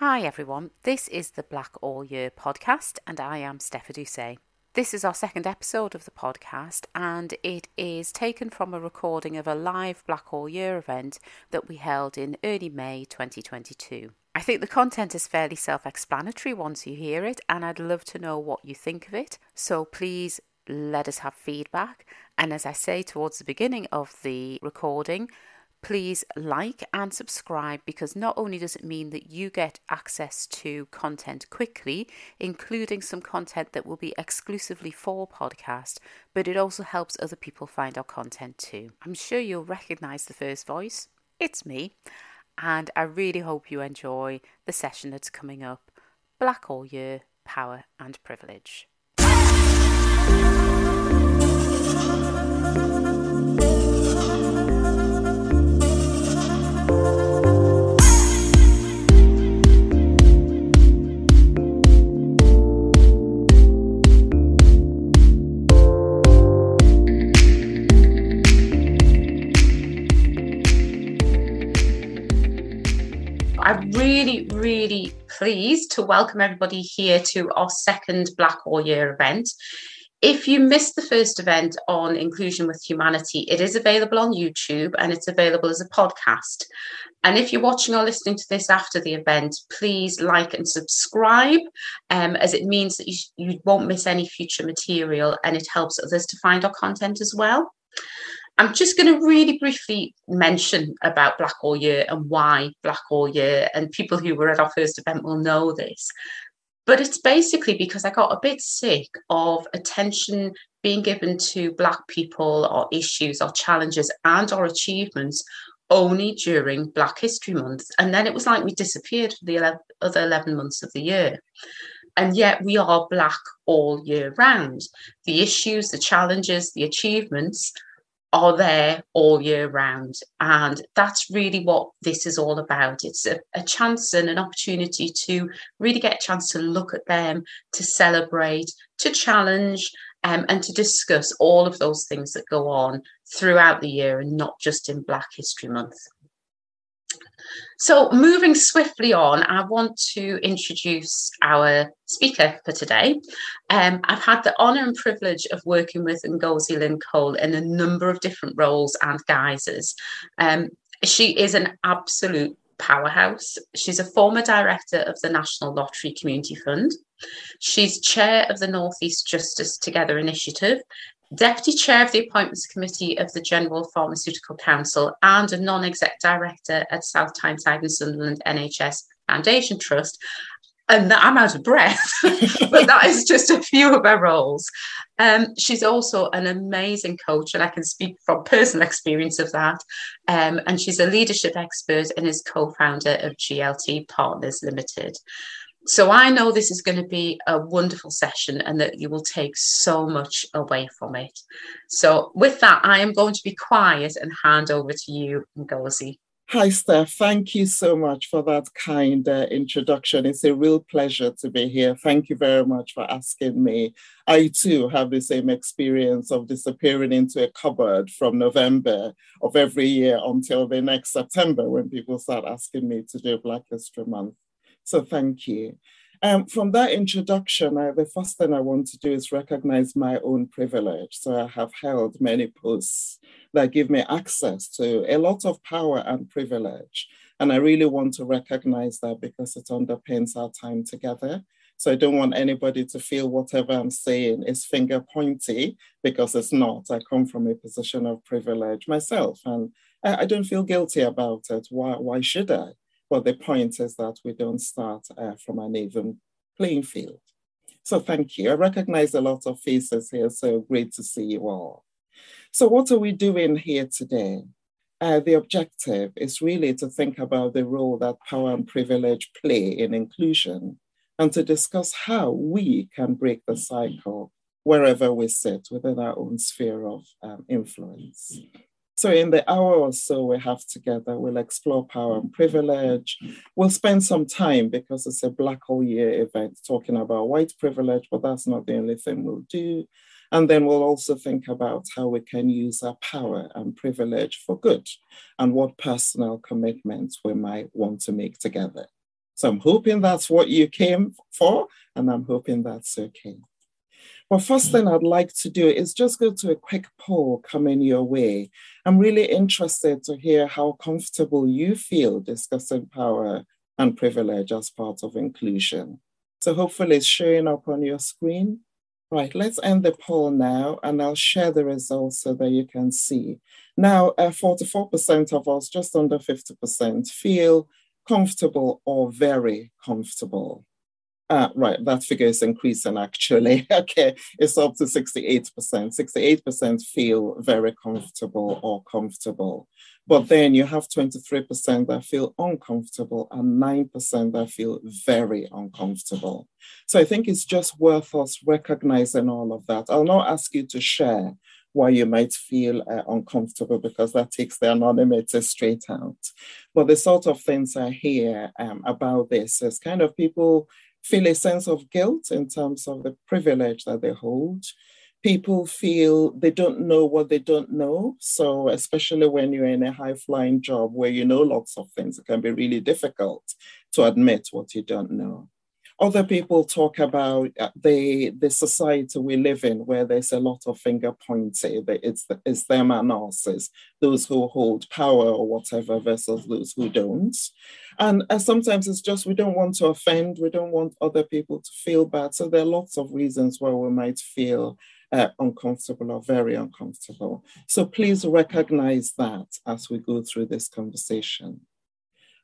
Hi everyone, this is the Black All Year podcast, and I am Steffa Doucet. This is our second episode of the podcast, and it is taken from a recording of a live Black All Year event that we held in early May 2022. I think the content is fairly self explanatory once you hear it, and I'd love to know what you think of it. So please let us have feedback. And as I say towards the beginning of the recording, please like and subscribe because not only does it mean that you get access to content quickly, including some content that will be exclusively for podcast, but it also helps other people find our content too. I'm sure you'll recognize the first voice. It's me. And I really hope you enjoy the session that's coming up Black All Year Power and Privilege. Really, pleased to welcome everybody here to our second Black All Year event. If you missed the first event on Inclusion with Humanity, it is available on YouTube and it's available as a podcast. And if you're watching or listening to this after the event, please like and subscribe, um, as it means that you, you won't miss any future material and it helps others to find our content as well. I'm just going to really briefly mention about Black All Year and why Black All Year. And people who were at our first event will know this. But it's basically because I got a bit sick of attention being given to Black people or issues or challenges and or achievements only during Black History Month. And then it was like we disappeared for the 11, other 11 months of the year. And yet we are Black all year round. The issues, the challenges, the achievements are there all year round. And that's really what this is all about. It's a, a, chance and an opportunity to really get a chance to look at them, to celebrate, to challenge, um, and to discuss all of those things that go on throughout the year and not just in Black History Month. So, moving swiftly on, I want to introduce our speaker for today. Um, I've had the honour and privilege of working with Ngozi Lyn Cole in a number of different roles and guises. Um, she is an absolute powerhouse. She's a former director of the National Lottery Community Fund. She's chair of the Northeast Justice Together initiative Deputy Chair of the Appointments Committee of the General Pharmaceutical Council and a non-exec director at South Tyneside and Sunderland NHS Foundation Trust. And I'm out of breath, but that is just a few of her roles. Um, she's also an amazing coach, and I can speak from personal experience of that. Um, and she's a leadership expert and is co founder of GLT Partners Limited. So I know this is going to be a wonderful session and that you will take so much away from it. So with that, I am going to be quiet and hand over to you, Ngozi. Hi, Steph. Thank you so much for that kind uh, introduction. It's a real pleasure to be here. Thank you very much for asking me. I too have the same experience of disappearing into a cupboard from November of every year until the next September when people start asking me to do Black History Month. So thank you. Um, from that introduction, I, the first thing I want to do is recognize my own privilege. So I have held many posts that give me access to a lot of power and privilege. And I really want to recognize that because it underpins our time together. So I don't want anybody to feel whatever I'm saying is finger pointy because it's not. I come from a position of privilege myself and I, I don't feel guilty about it. Why, why should I? But the point is that we don't start uh, from an even playing field. So thank you. I recognize a lot of faces here, so great to see you all. So what are we doing here today? Uh, the objective is really to think about the role that power and privilege play in inclusion and to discuss how we can break the cycle wherever we sit within our own sphere of um, influence. So, in the hour or so we have together, we'll explore power and privilege. We'll spend some time because it's a Black All Year event talking about white privilege, but that's not the only thing we'll do. And then we'll also think about how we can use our power and privilege for good and what personal commitments we might want to make together. So I'm hoping that's what you came for, and I'm hoping that's okay. Well, first thing I'd like to do is just go to a quick poll coming your way. I'm really interested to hear how comfortable you feel discussing power and privilege as part of inclusion. So hopefully it's showing up on your screen. Right, let's end the poll now and I'll share the results so that you can see. Now, uh, 44% of us, just under 50%, feel comfortable or very comfortable. Uh, right, that figure is increasing actually. okay, it's up to 68%. 68% feel very comfortable or comfortable. But then you have 23% that feel uncomfortable and 9% that feel very uncomfortable. So I think it's just worth us recognizing all of that. I'll not ask you to share why you might feel uh, uncomfortable because that takes the anonymity straight out. But the sort of things I hear um, about this is kind of people feel a sense of guilt in terms of the privilege that they hold. People feel they don't know what they don't know. So, especially when you're in a high flying job where you know lots of things, it can be really difficult to admit what you don't know. Other people talk about uh, the, the society we live in where there's a lot of finger pointing, it's, it's them and us, it's those who hold power or whatever versus those who don't. And uh, sometimes it's just we don't want to offend, we don't want other people to feel bad. So there are lots of reasons why we might feel uh, uncomfortable or very uncomfortable. So please recognize that as we go through this conversation.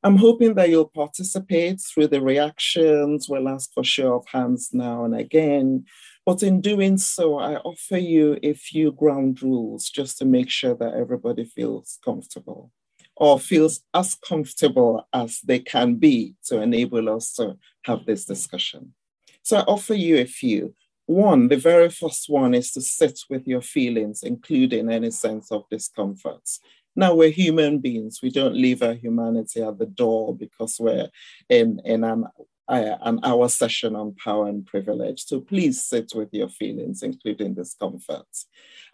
I'm hoping that you'll participate through the reactions. We'll ask for show of hands now and again. But in doing so, I offer you a few ground rules just to make sure that everybody feels comfortable or feels as comfortable as they can be to enable us to have this discussion. So I offer you a few. One, the very first one is to sit with your feelings, including any sense of discomfort. Now we're human beings. We don't leave our humanity at the door because we're in, in an, an hour session on power and privilege. So please sit with your feelings, including discomfort.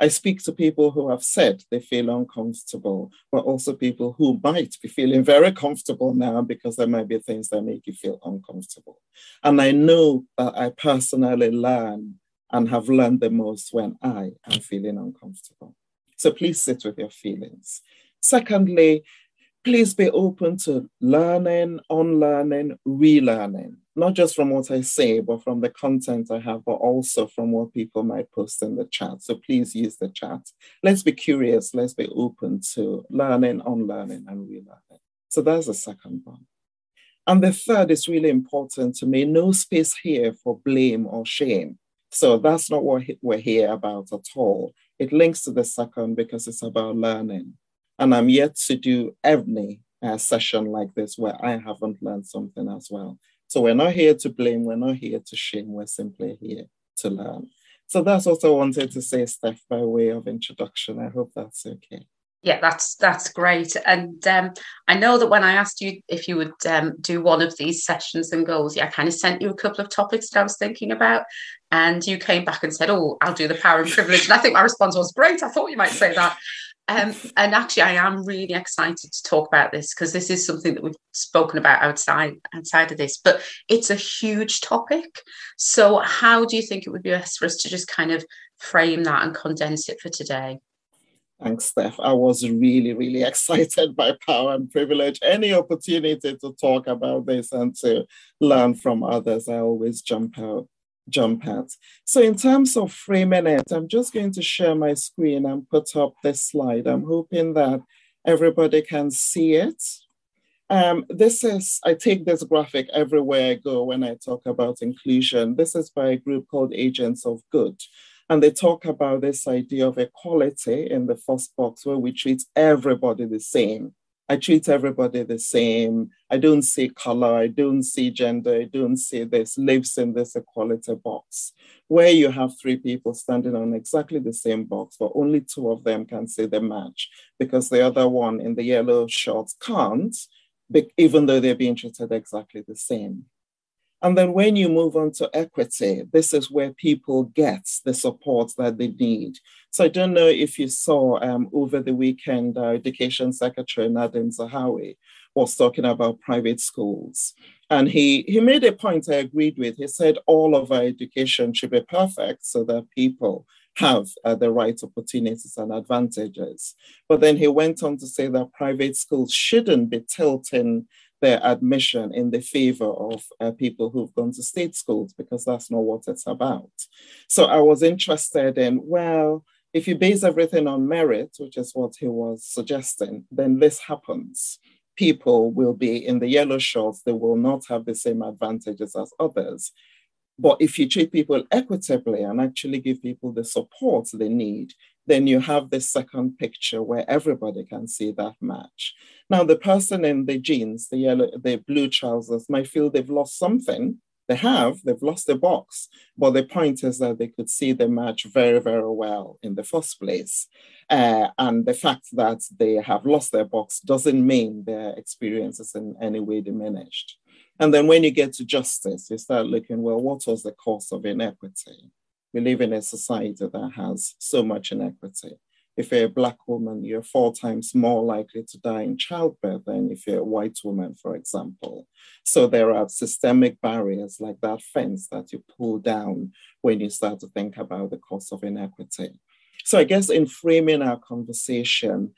I speak to people who have said they feel uncomfortable, but also people who might be feeling very comfortable now because there might be things that make you feel uncomfortable. And I know that I personally learn and have learned the most when I am feeling uncomfortable. So please sit with your feelings. Secondly, please be open to learning, unlearning, relearning, not just from what I say, but from the content I have, but also from what people might post in the chat. So please use the chat. Let's be curious, let's be open to learning, unlearning, and relearning. So that's the second one. And the third is really important to me no space here for blame or shame. So that's not what we're here about at all. It links to the second because it's about learning. And I'm yet to do every uh, session like this where I haven't learned something as well. So we're not here to blame, we're not here to shame, we're simply here to learn. So that's what I wanted to say, Steph, by way of introduction. I hope that's okay. Yeah, that's that's great. And um, I know that when I asked you if you would um, do one of these sessions and goals, yeah, I kind of sent you a couple of topics that I was thinking about, and you came back and said, "Oh, I'll do the power and privilege." And I think my response was, "Great! I thought you might say that." Um, and actually, I am really excited to talk about this because this is something that we've spoken about outside outside of this, but it's a huge topic. So, how do you think it would be best for us to just kind of frame that and condense it for today? Thanks, Steph. I was really, really excited by power and privilege. Any opportunity to talk about this and to learn from others, I always jump out, jump at. So in terms of framing it, I'm just going to share my screen and put up this slide. I'm hoping that everybody can see it. Um, this is, I take this graphic everywhere I go when I talk about inclusion. This is by a group called Agents of Good. And they talk about this idea of equality in the first box, where we treat everybody the same. I treat everybody the same. I don't see color, I don't see gender, I don't see this, lives in this equality box, where you have three people standing on exactly the same box, but only two of them can see the match because the other one in the yellow shorts can't, even though they're being treated exactly the same. And then when you move on to equity, this is where people get the support that they need. So I don't know if you saw um, over the weekend, our Education Secretary Nadhim Zahawi was talking about private schools. And he, he made a point I agreed with. He said all of our education should be perfect so that people have uh, the right opportunities and advantages. But then he went on to say that private schools shouldn't be tilting their admission in the favor of uh, people who've gone to state schools because that's not what it's about. So I was interested in, well, if you base everything on merit, which is what he was suggesting, then this happens. People will be in the yellow shorts, they will not have the same advantages as others. But if you treat people equitably and actually give people the support they need, then you have the second picture where everybody can see that match. Now, the person in the jeans, the yellow, the blue trousers, might feel they've lost something. They have, they've lost the box. But the point is that they could see the match very, very well in the first place. Uh, and the fact that they have lost their box doesn't mean their experience is in any way diminished. And then when you get to justice, you start looking, well, what was the cause of inequity? We live in a society that has so much inequity. If you're a Black woman, you're four times more likely to die in childbirth than if you're a white woman, for example. So there are systemic barriers like that fence that you pull down when you start to think about the cost of inequity. So I guess in framing our conversation,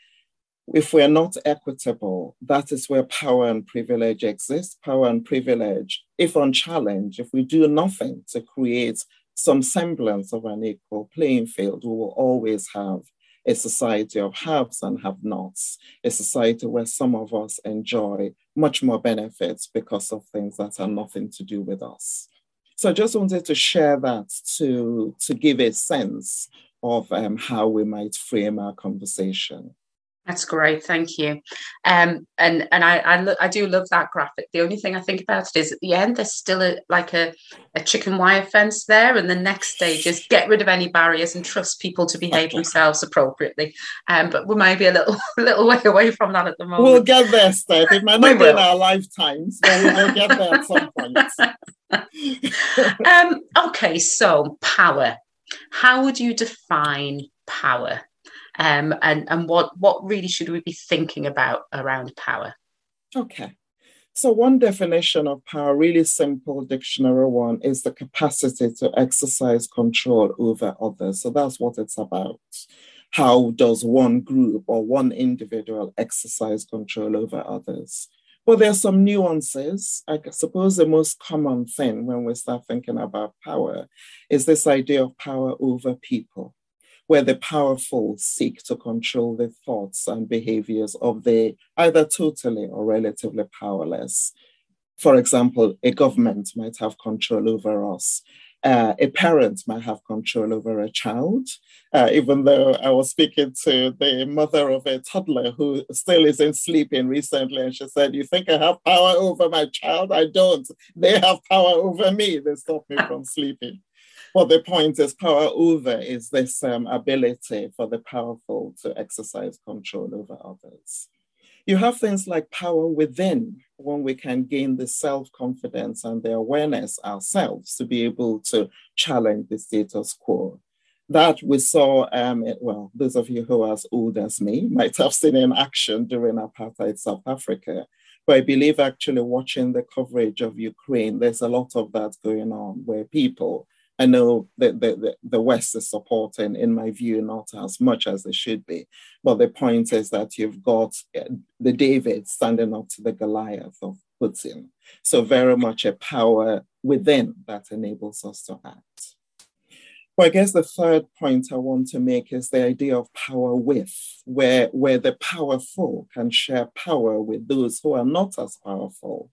if we're not equitable, that is where power and privilege exist. Power and privilege, if unchallenged, if we do nothing to create some semblance of an equal playing field, we will always have a society of haves and have nots, a society where some of us enjoy much more benefits because of things that are nothing to do with us. So I just wanted to share that to, to give a sense of um, how we might frame our conversation. That's great, thank you. Um, and and I I, lo- I, do love that graphic. The only thing I think about it is at the end there's still a like a, a chicken wire fence there, and the next stage is get rid of any barriers and trust people to behave themselves appropriately. Um, but we may be a little little way away from that at the moment. We'll get there, Steph. It might not be in our lifetimes, but we will get there at some point. um, okay, so power. How would you define power? Um, and and what what really should we be thinking about around power? Okay. So, one definition of power, really simple dictionary one, is the capacity to exercise control over others. So, that's what it's about. How does one group or one individual exercise control over others? Well, there are some nuances. I suppose the most common thing when we start thinking about power is this idea of power over people where the powerful seek to control the thoughts and behaviors of the either totally or relatively powerless. For example, a government might have control over us. Uh, a parent might have control over a child, uh, even though I was speaking to the mother of a toddler who still isn't sleeping recently, and she said, You think I have power over my child? I don't. They have power over me. They stop me from sleeping. Well, the point is power over is this um, ability for the powerful to exercise control over others. You have things like power within, when we can gain the self confidence and the awareness ourselves to be able to challenge the status quo. That we saw, um, it, well, those of you who are as old as me might have seen in action during apartheid South Africa. But I believe actually watching the coverage of Ukraine, there's a lot of that going on where people I know that the, the West is supporting, in my view, not as much as they should be. But the point is that you've got uh, the David standing up to the Goliath of Putin. So, very much a power within that enables us to act. Well, I guess the third point I want to make is the idea of power with, where, where the powerful can share power with those who are not as powerful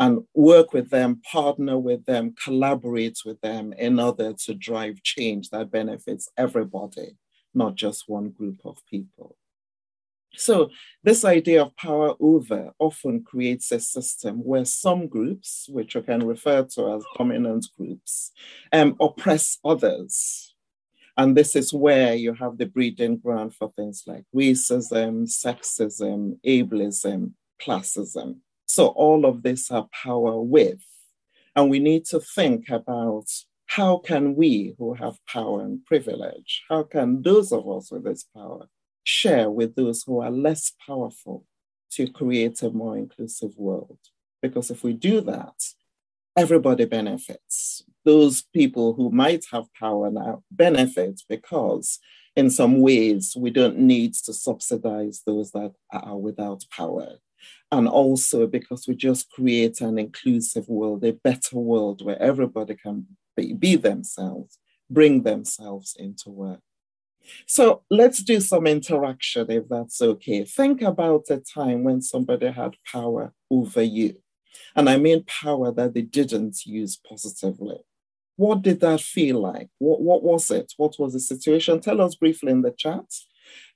and work with them, partner with them, collaborate with them in order to drive change that benefits everybody, not just one group of people. So, this idea of power over often creates a system where some groups, which we can refer to as dominant groups, um, oppress others. And this is where you have the breeding ground for things like racism, sexism, ableism, classism. So all of this are power with. And we need to think about how can we who have power and privilege, how can those of us with this power share with those who are less powerful to create a more inclusive world. Because if we do that, everybody benefits. Those people who might have power now benefit because, in some ways, we don't need to subsidize those that are without power. And also because we just create an inclusive world, a better world where everybody can be, be themselves, bring themselves into work. So let's do some interaction if that's okay. Think about a time when somebody had power over you. And I mean power that they didn't use positively. What did that feel like? What, what was it? What was the situation? Tell us briefly in the chat.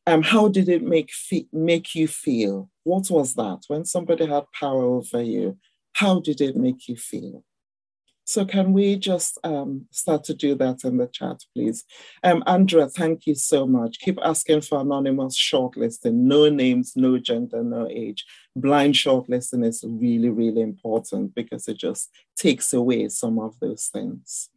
Um, how did it make, fe- make you feel? What was that when somebody had power over you? How did it make you feel? So can we just um, start to do that in the chat, please? Um, Andrea, thank you so much. Keep asking for anonymous shortlisting. No names, no gender, no age. Blind shortlisting is really, really important because it just takes away some of those things.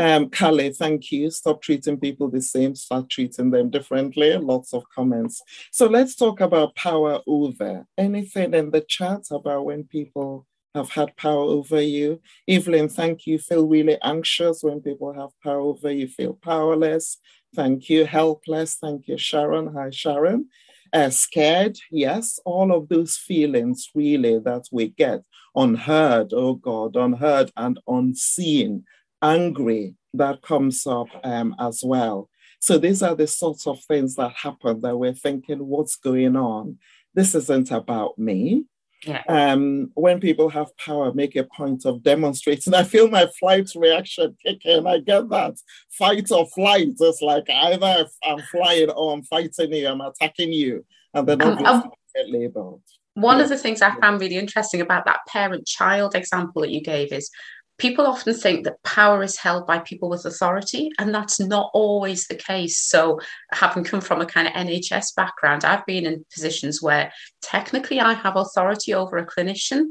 Um, Kale, thank you. Stop treating people the same, start treating them differently. Lots of comments. So let's talk about power over. Anything in the chat about when people have had power over you. Evelyn, thank you. Feel really anxious when people have power over you. Feel powerless. Thank you. Helpless. Thank you, Sharon. Hi, Sharon. Uh, scared. Yes, all of those feelings really that we get. Unheard, oh God, unheard and unseen. Angry, that comes up um, as well. So these are the sorts of things that happen that we're thinking, what's going on? This isn't about me. Yeah. Um, when people have power, make a point of demonstrating. I feel my flight reaction kick in. I get that fight or flight. It's like either I'm flying or I'm fighting you, I'm attacking you, and then obviously um, get labeled. One yeah. of the things I found really interesting about that parent-child example that you gave is people often think that power is held by people with authority, and that's not always the case. So, having come from a kind of NHS background, I've been in positions where technically I have authority over a clinician,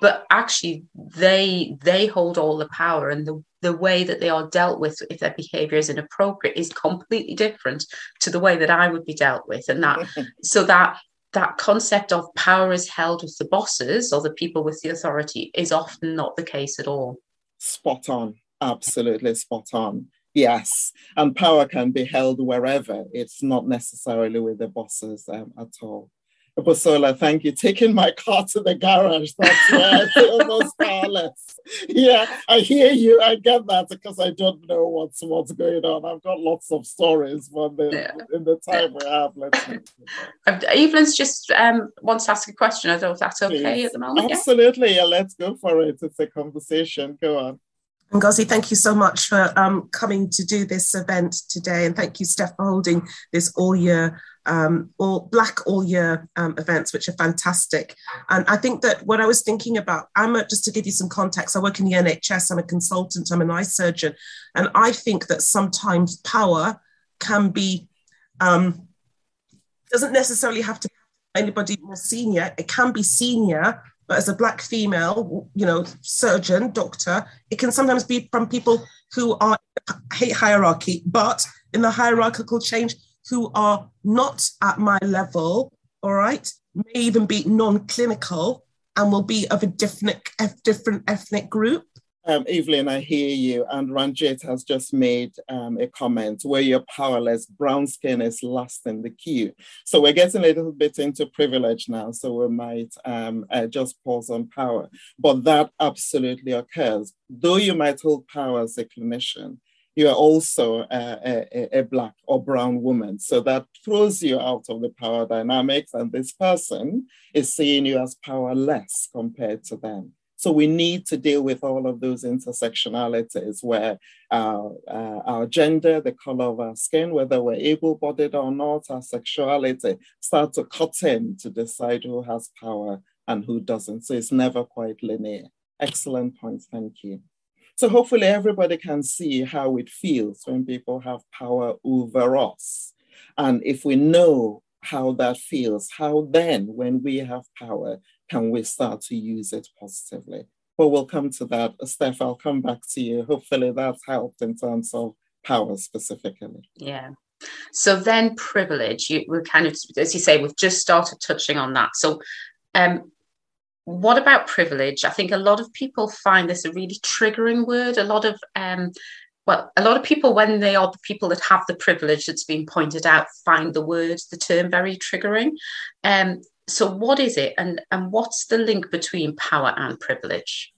but actually they they hold all the power, and the the way that they are dealt with if their behavior is inappropriate is completely different to the way that I would be dealt with, and that so that that concept of power is held with the bosses or the people with the authority is often not the case at all. Spot on, absolutely spot on. Yes, and power can be held wherever. It's not necessarily with the bosses um, at all. Bosola, thank you. Taking my car to the garage. That's where I feel most powerless. Yeah, I hear you. I get that because I don't know what's what's going on. I've got lots of stories, but the, yeah. in the time we have, let's. Evelyn's just um, wants to ask a question. I don't know if that's okay Please. at the moment. Absolutely. Yeah? yeah, let's go for it. It's a conversation. Go on. Ngozi, thank you so much for um, coming to do this event today. And thank you, Steph, for holding this all year, um, all Black all year um, events, which are fantastic. And I think that what I was thinking about, I'm a, just to give you some context, I work in the NHS, I'm a consultant, I'm an eye surgeon. And I think that sometimes power can be, um, doesn't necessarily have to be anybody more senior, it can be senior but as a black female, you know, surgeon, doctor, it can sometimes be from people who are hate hierarchy, but in the hierarchical change, who are not at my level, all right, may even be non-clinical and will be of a different, different ethnic group. Um, Evelyn, I hear you. And Ranjit has just made um, a comment where you're powerless, brown skin is last in the queue. So we're getting a little bit into privilege now. So we might um, uh, just pause on power. But that absolutely occurs. Though you might hold power as a clinician, you are also a, a, a, black or brown woman. So that throws you out of the power dynamics, and this person is seeing you as powerless compared to them. So we need to deal with all of those intersectionalities where our, uh, our gender, the color of our skin, whether we're able bodied or not, our sexuality start to cut in to decide who has power and who doesn't. So it's never quite linear. Excellent point. Thank you. So hopefully everybody can see how it feels when people have power over us. And if we know how that feels, how then, when we have power, can we start to use it positively? But we'll come to that. Steph, I'll come back to you. Hopefully that's helped in terms of power specifically. Yeah. So then privilege, you, we're kind of, as you say, we've just started touching on that. So um, what about privilege? I think a lot of people find this a really triggering word. A lot of um, well, a lot of people, when they are the people that have the privilege that's been pointed out, find the word, the term very triggering. Um, so, what is it, and and what's the link between power and privilege?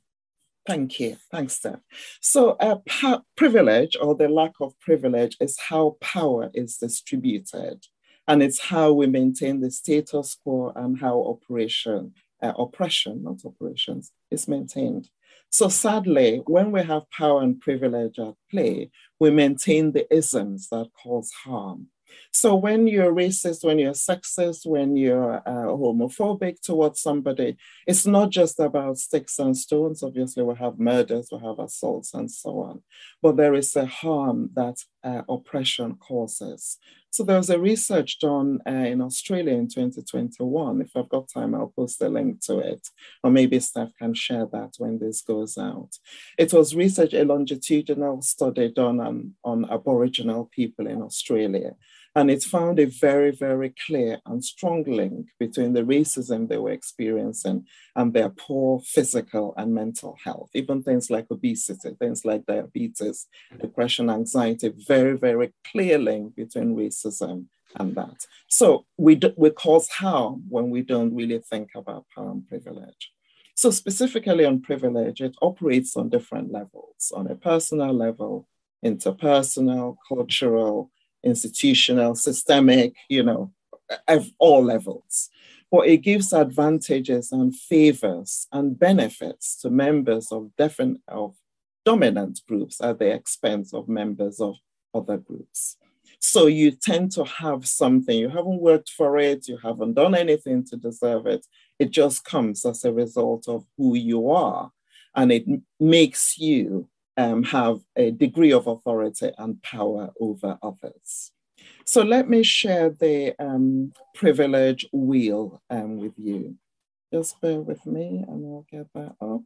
Thank you. Thanks, Steph. So, uh, pa- privilege or the lack of privilege is how power is distributed, and it's how we maintain the status quo and how operation, uh, oppression, not operations, is maintained. So sadly, when we have power and privilege at play, we maintain the isms that cause harm. So when you're racist, when you're sexist, when you're uh, homophobic towards somebody, it's not just about sticks and stones. Obviously, we have murders, we have assaults, and so on. But there is a harm that uh, oppression causes. So there was a research done uh, in Australia in 2021. If I've got time, I'll post a link to it, or maybe Steph can share that when this goes out. It was research, a longitudinal study done on, on Aboriginal people in Australia. And it found a very, very clear and strong link between the racism they were experiencing and their poor physical and mental health. Even things like obesity, things like diabetes, depression, anxiety, very, very clear link between racism and that. So we, do, we cause harm when we don't really think about power and privilege. So specifically on privilege, it operates on different levels, on a personal level, interpersonal, cultural, institutional, systemic, you know, at all levels. But it gives advantages and favors and benefits to members of different of dominant groups at the expense of members of other groups. So you tend to have something, you haven't worked for it, you haven't done anything to deserve it. It just comes as a result of who you are. And it makes you um, have a degree of authority and power over others. So let me share the um, privilege wheel um, with you. Just bear with me and I'll get that up.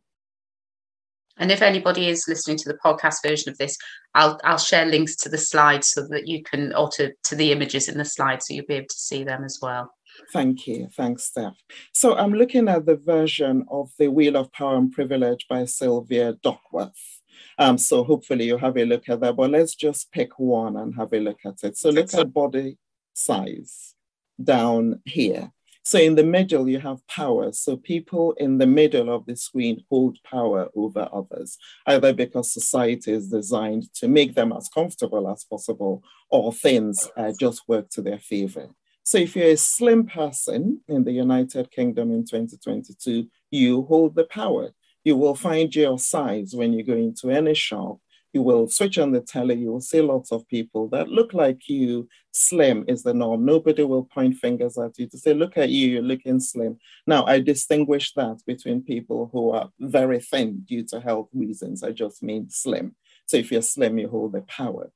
And if anybody is listening to the podcast version of this, I'll I'll share links to the slides so that you can or to, to the images in the slides so you'll be able to see them as well. Thank you. Thanks, Steph. So I'm looking at the version of The Wheel of Power and Privilege by Sylvia Duckworth. Um, so hopefully you have a look at that, but let's just pick one and have a look at it. So look at body size down here. So in the middle, you have power. So people in the middle of the screen hold power over others, either because society is designed to make them as comfortable as possible, or things uh, just work to their favor. So if you're a slim person in the United Kingdom in 2022, you hold the power. You will find your size when you go into any shop. You will switch on the telly, you will see lots of people that look like you. Slim is the norm. Nobody will point fingers at you to say, Look at you, you're looking slim. Now, I distinguish that between people who are very thin due to health reasons. I just mean slim. So if you're slim, you hold the power.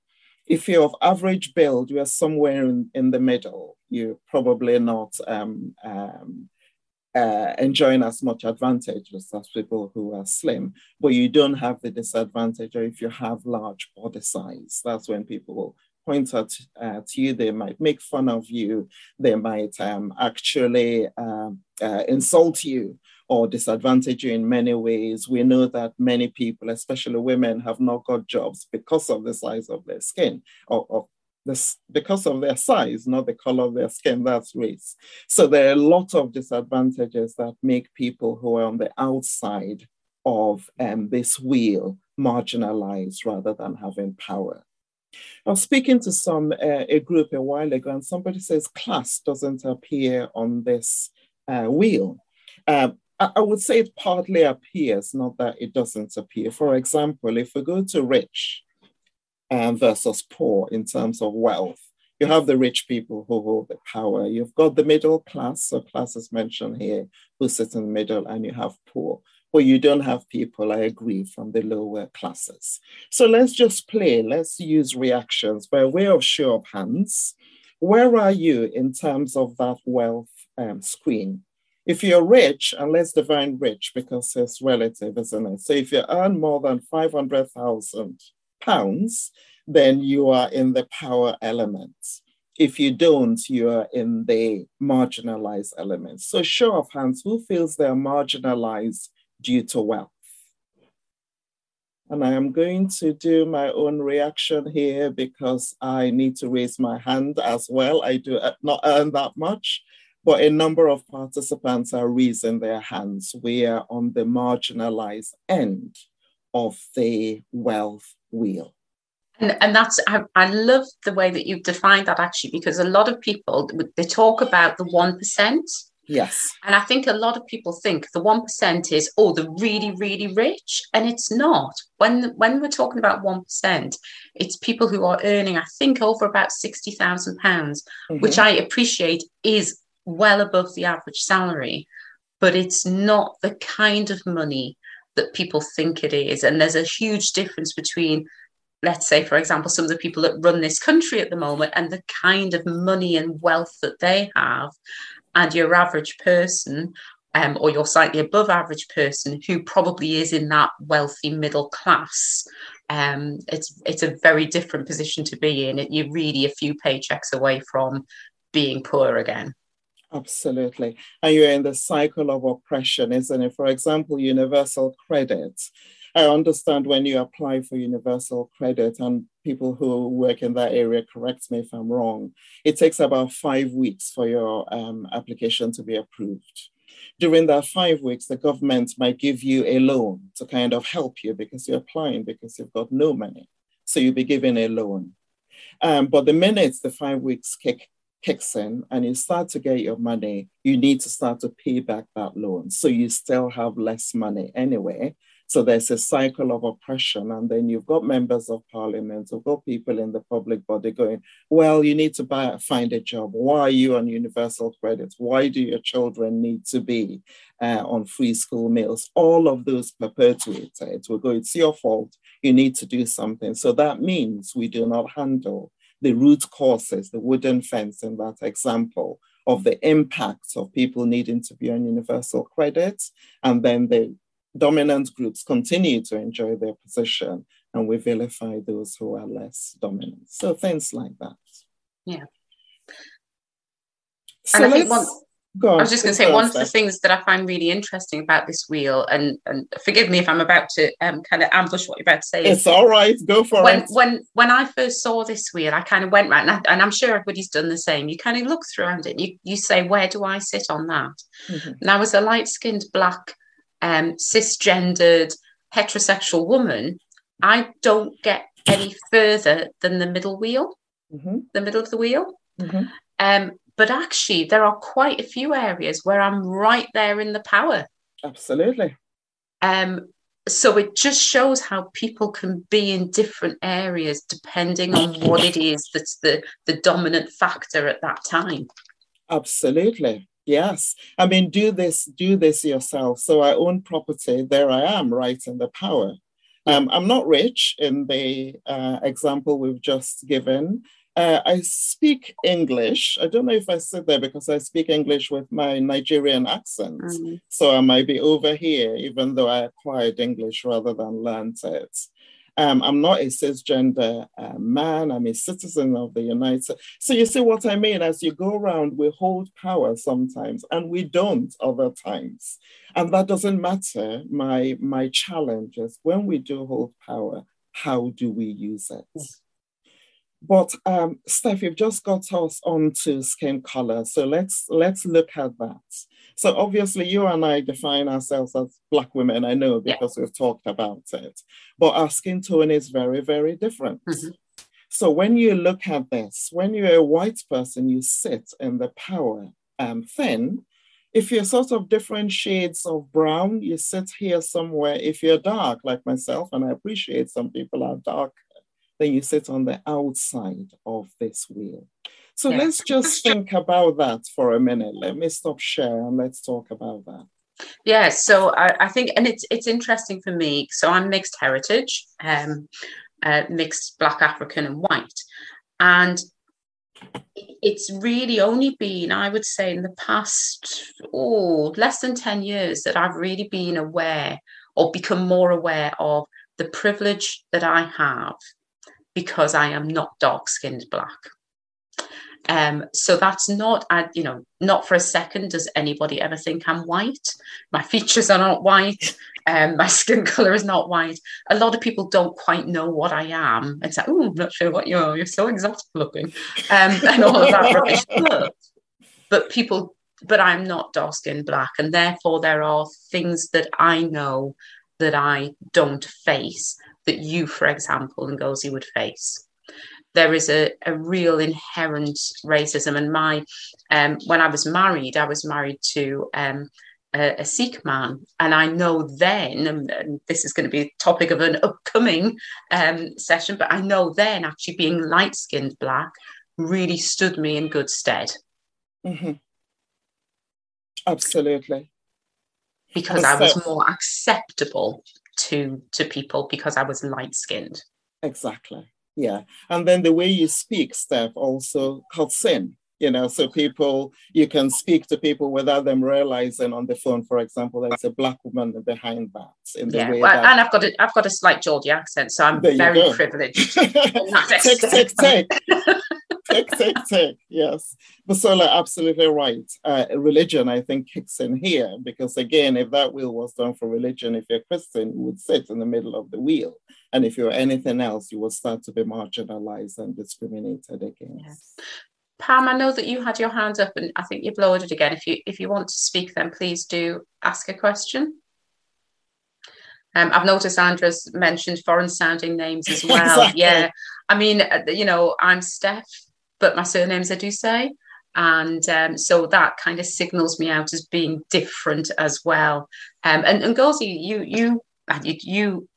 If you're of average build, you are somewhere in, in the middle. You're probably not um, um, uh, enjoying as much advantage as people who are slim, but you don't have the disadvantage or if you have large body size. That's when people will point at, uh, to you, they might make fun of you, they might um, actually um, uh, insult you or disadvantage you in many ways. We know that many people, especially women, have not got jobs because of the size of their skin or, or this, because of their size, not the color of their skin, that's race. So there are a lot of disadvantages that make people who are on the outside of um, this wheel marginalized rather than having power. I was speaking to some uh, a group a while ago, and somebody says class doesn't appear on this uh, wheel. Uh, I, I would say it partly appears, not that it doesn't appear. For example, if we go to rich, um, versus poor in terms of wealth. You have the rich people who hold the power. You've got the middle class, so class is mentioned here, who sit in the middle, and you have poor. But you don't have people, I agree, from the lower classes. So let's just play. Let's use reactions by way of show of hands. Where are you in terms of that wealth um, screen? If you're rich, and let's define rich because it's relative, isn't it? So if you earn more than 500,000 pounds, then you are in the power elements. If you don't, you are in the marginalized elements. So, show of hands, who feels they are marginalized due to wealth? And I am going to do my own reaction here because I need to raise my hand as well. I do not earn that much, but a number of participants are raising their hands. We are on the marginalized end of the wealth wheel. And, and that's I, I love the way that you've defined that actually because a lot of people they talk about the one percent Yes. And I think a lot of people think the 1% is, oh, the really, really rich. And it's not. When, when we're talking about 1%, it's people who are earning, I think, over about £60,000, pounds mm-hmm. which I appreciate is well above the average salary. But it's not the kind of money that people think it is. And there's a huge difference between let's say, for example, some of the people that run this country at the moment and the kind of money and wealth that they have and your average person um, or your slightly above average person who probably is in that wealthy middle class um, it's it's a very different position to be in you're really a few paychecks away from being poor again absolutely and you're in the cycle of oppression isn't it for example universal credit I understand when you apply for universal credit, and people who work in that area correct me if I'm wrong, it takes about five weeks for your um, application to be approved. During that five weeks, the government might give you a loan to kind of help you because you're applying because you've got no money. So you'll be given a loan. Um, but the minute the five weeks kick, kicks in and you start to get your money, you need to start to pay back that loan. So you still have less money anyway. So there's a cycle of oppression. And then you've got members of parliament, you've got people in the public body going, well, you need to buy, find a job. Why are you on universal credit? Why do your children need to be uh, on free school meals? All of those perpetuated. We go, it's your fault. You need to do something. So that means we do not handle the root causes, the wooden fence in that example of the impact of people needing to be on universal credit and then the dominant groups continue to enjoy their position and we vilify those who are less dominant. So things like that. Yeah. So and I think one, I was just going to say one of the things that I find really interesting about this wheel, and and forgive me if I'm about to um, kind of ambush what you're about to say. It's all right. Go for when, it. When when I first saw this wheel, I kind of went right, and, I, and I'm sure everybody's done the same. You kind of look around it, and you you say, where do I sit on that? Mm-hmm. And I was a light skinned black um, cisgendered heterosexual woman, I don't get any further than the middle wheel, mm-hmm. the middle of the wheel. Mm-hmm. Um, but actually, there are quite a few areas where I'm right there in the power. Absolutely. Um, so it just shows how people can be in different areas depending on what it is that's the, the dominant factor at that time. Absolutely. Yes. I mean, do this, do this yourself. So I own property. There I am, right in the power. Um, I'm not rich in the uh, example we've just given. Uh, I speak English. I don't know if I said that because I speak English with my Nigerian accent. Mm-hmm. So I might be over here, even though I acquired English rather than learned it. Um, I'm not a cisgender uh, man. I'm a citizen of the United States. So you see what I mean? As you go around, we hold power sometimes, and we don't other times. And that doesn't matter. My my challenge is when we do hold power, how do we use it? But um, Steph, you've just got us onto skin color, so let's let's look at that. So obviously, you and I define ourselves as Black women, I know because yeah. we've talked about it. But our skin tone is very, very different. Mm-hmm. So when you look at this, when you're a white person, you sit in the power um, thin. If you're sort of different shades of brown, you sit here somewhere. If you're dark, like myself, and I appreciate some people are dark, then you sit on the outside of this wheel. So yeah. let's just think about that for a minute. Let me stop share and let's talk about that. Yeah, so I, I think, and it's it's interesting for me. So I'm mixed heritage, um, uh, mixed Black African and white, and it's really only been, I would say, in the past oh less than ten years that I've really been aware or become more aware of the privilege that I have because I am not dark skinned black. Um, so that's not, I, you know, not for a second does anybody ever think I'm white. My features are not white. Um, my skin color is not white. A lot of people don't quite know what I am. It's like, oh, I'm not sure what you are. You're so exotic looking, um, and all of that rubbish. But, but people, but I'm not dark skinned black, and therefore there are things that I know that I don't face that you, for example, and Ngozi would face there is a, a real inherent racism. And my, um, when I was married, I was married to um, a, a, Sikh man, and I know then, and, and, this is going to be a topic of an upcoming um, session, but I know then actually being light skinned black really stood me in good stead. Mm-hmm. Absolutely. Because I was more acceptable to to people because I was light skinned. Exactly. Yeah. And then the way you speak, Steph, also cuts in. You know, so people, you can speak to people without them realizing on the phone, for example, there's a black woman behind that. In the yeah, way well, that, and I've got a, I've got a slight Geordie accent, so I'm very privileged. tick, tick, tick. Tick, tick, tick. Yes. Basola, absolutely right. Uh, religion, I think, kicks in here because, again, if that wheel was done for religion, if you're Christian, you would sit in the middle of the wheel. And if you're anything else, you will start to be marginalized and discriminated against. Yes. Pam, I know that you had your hand up and I think you've lowered it again. If you if you want to speak, then please do ask a question. Um, I've noticed Andra's mentioned foreign sounding names as well. exactly. Yeah. I mean, uh, you know, I'm Steph, but my surname's Edusei, And um, so that kind of signals me out as being different as well. Um, and, and Ngozi, you, you, you, you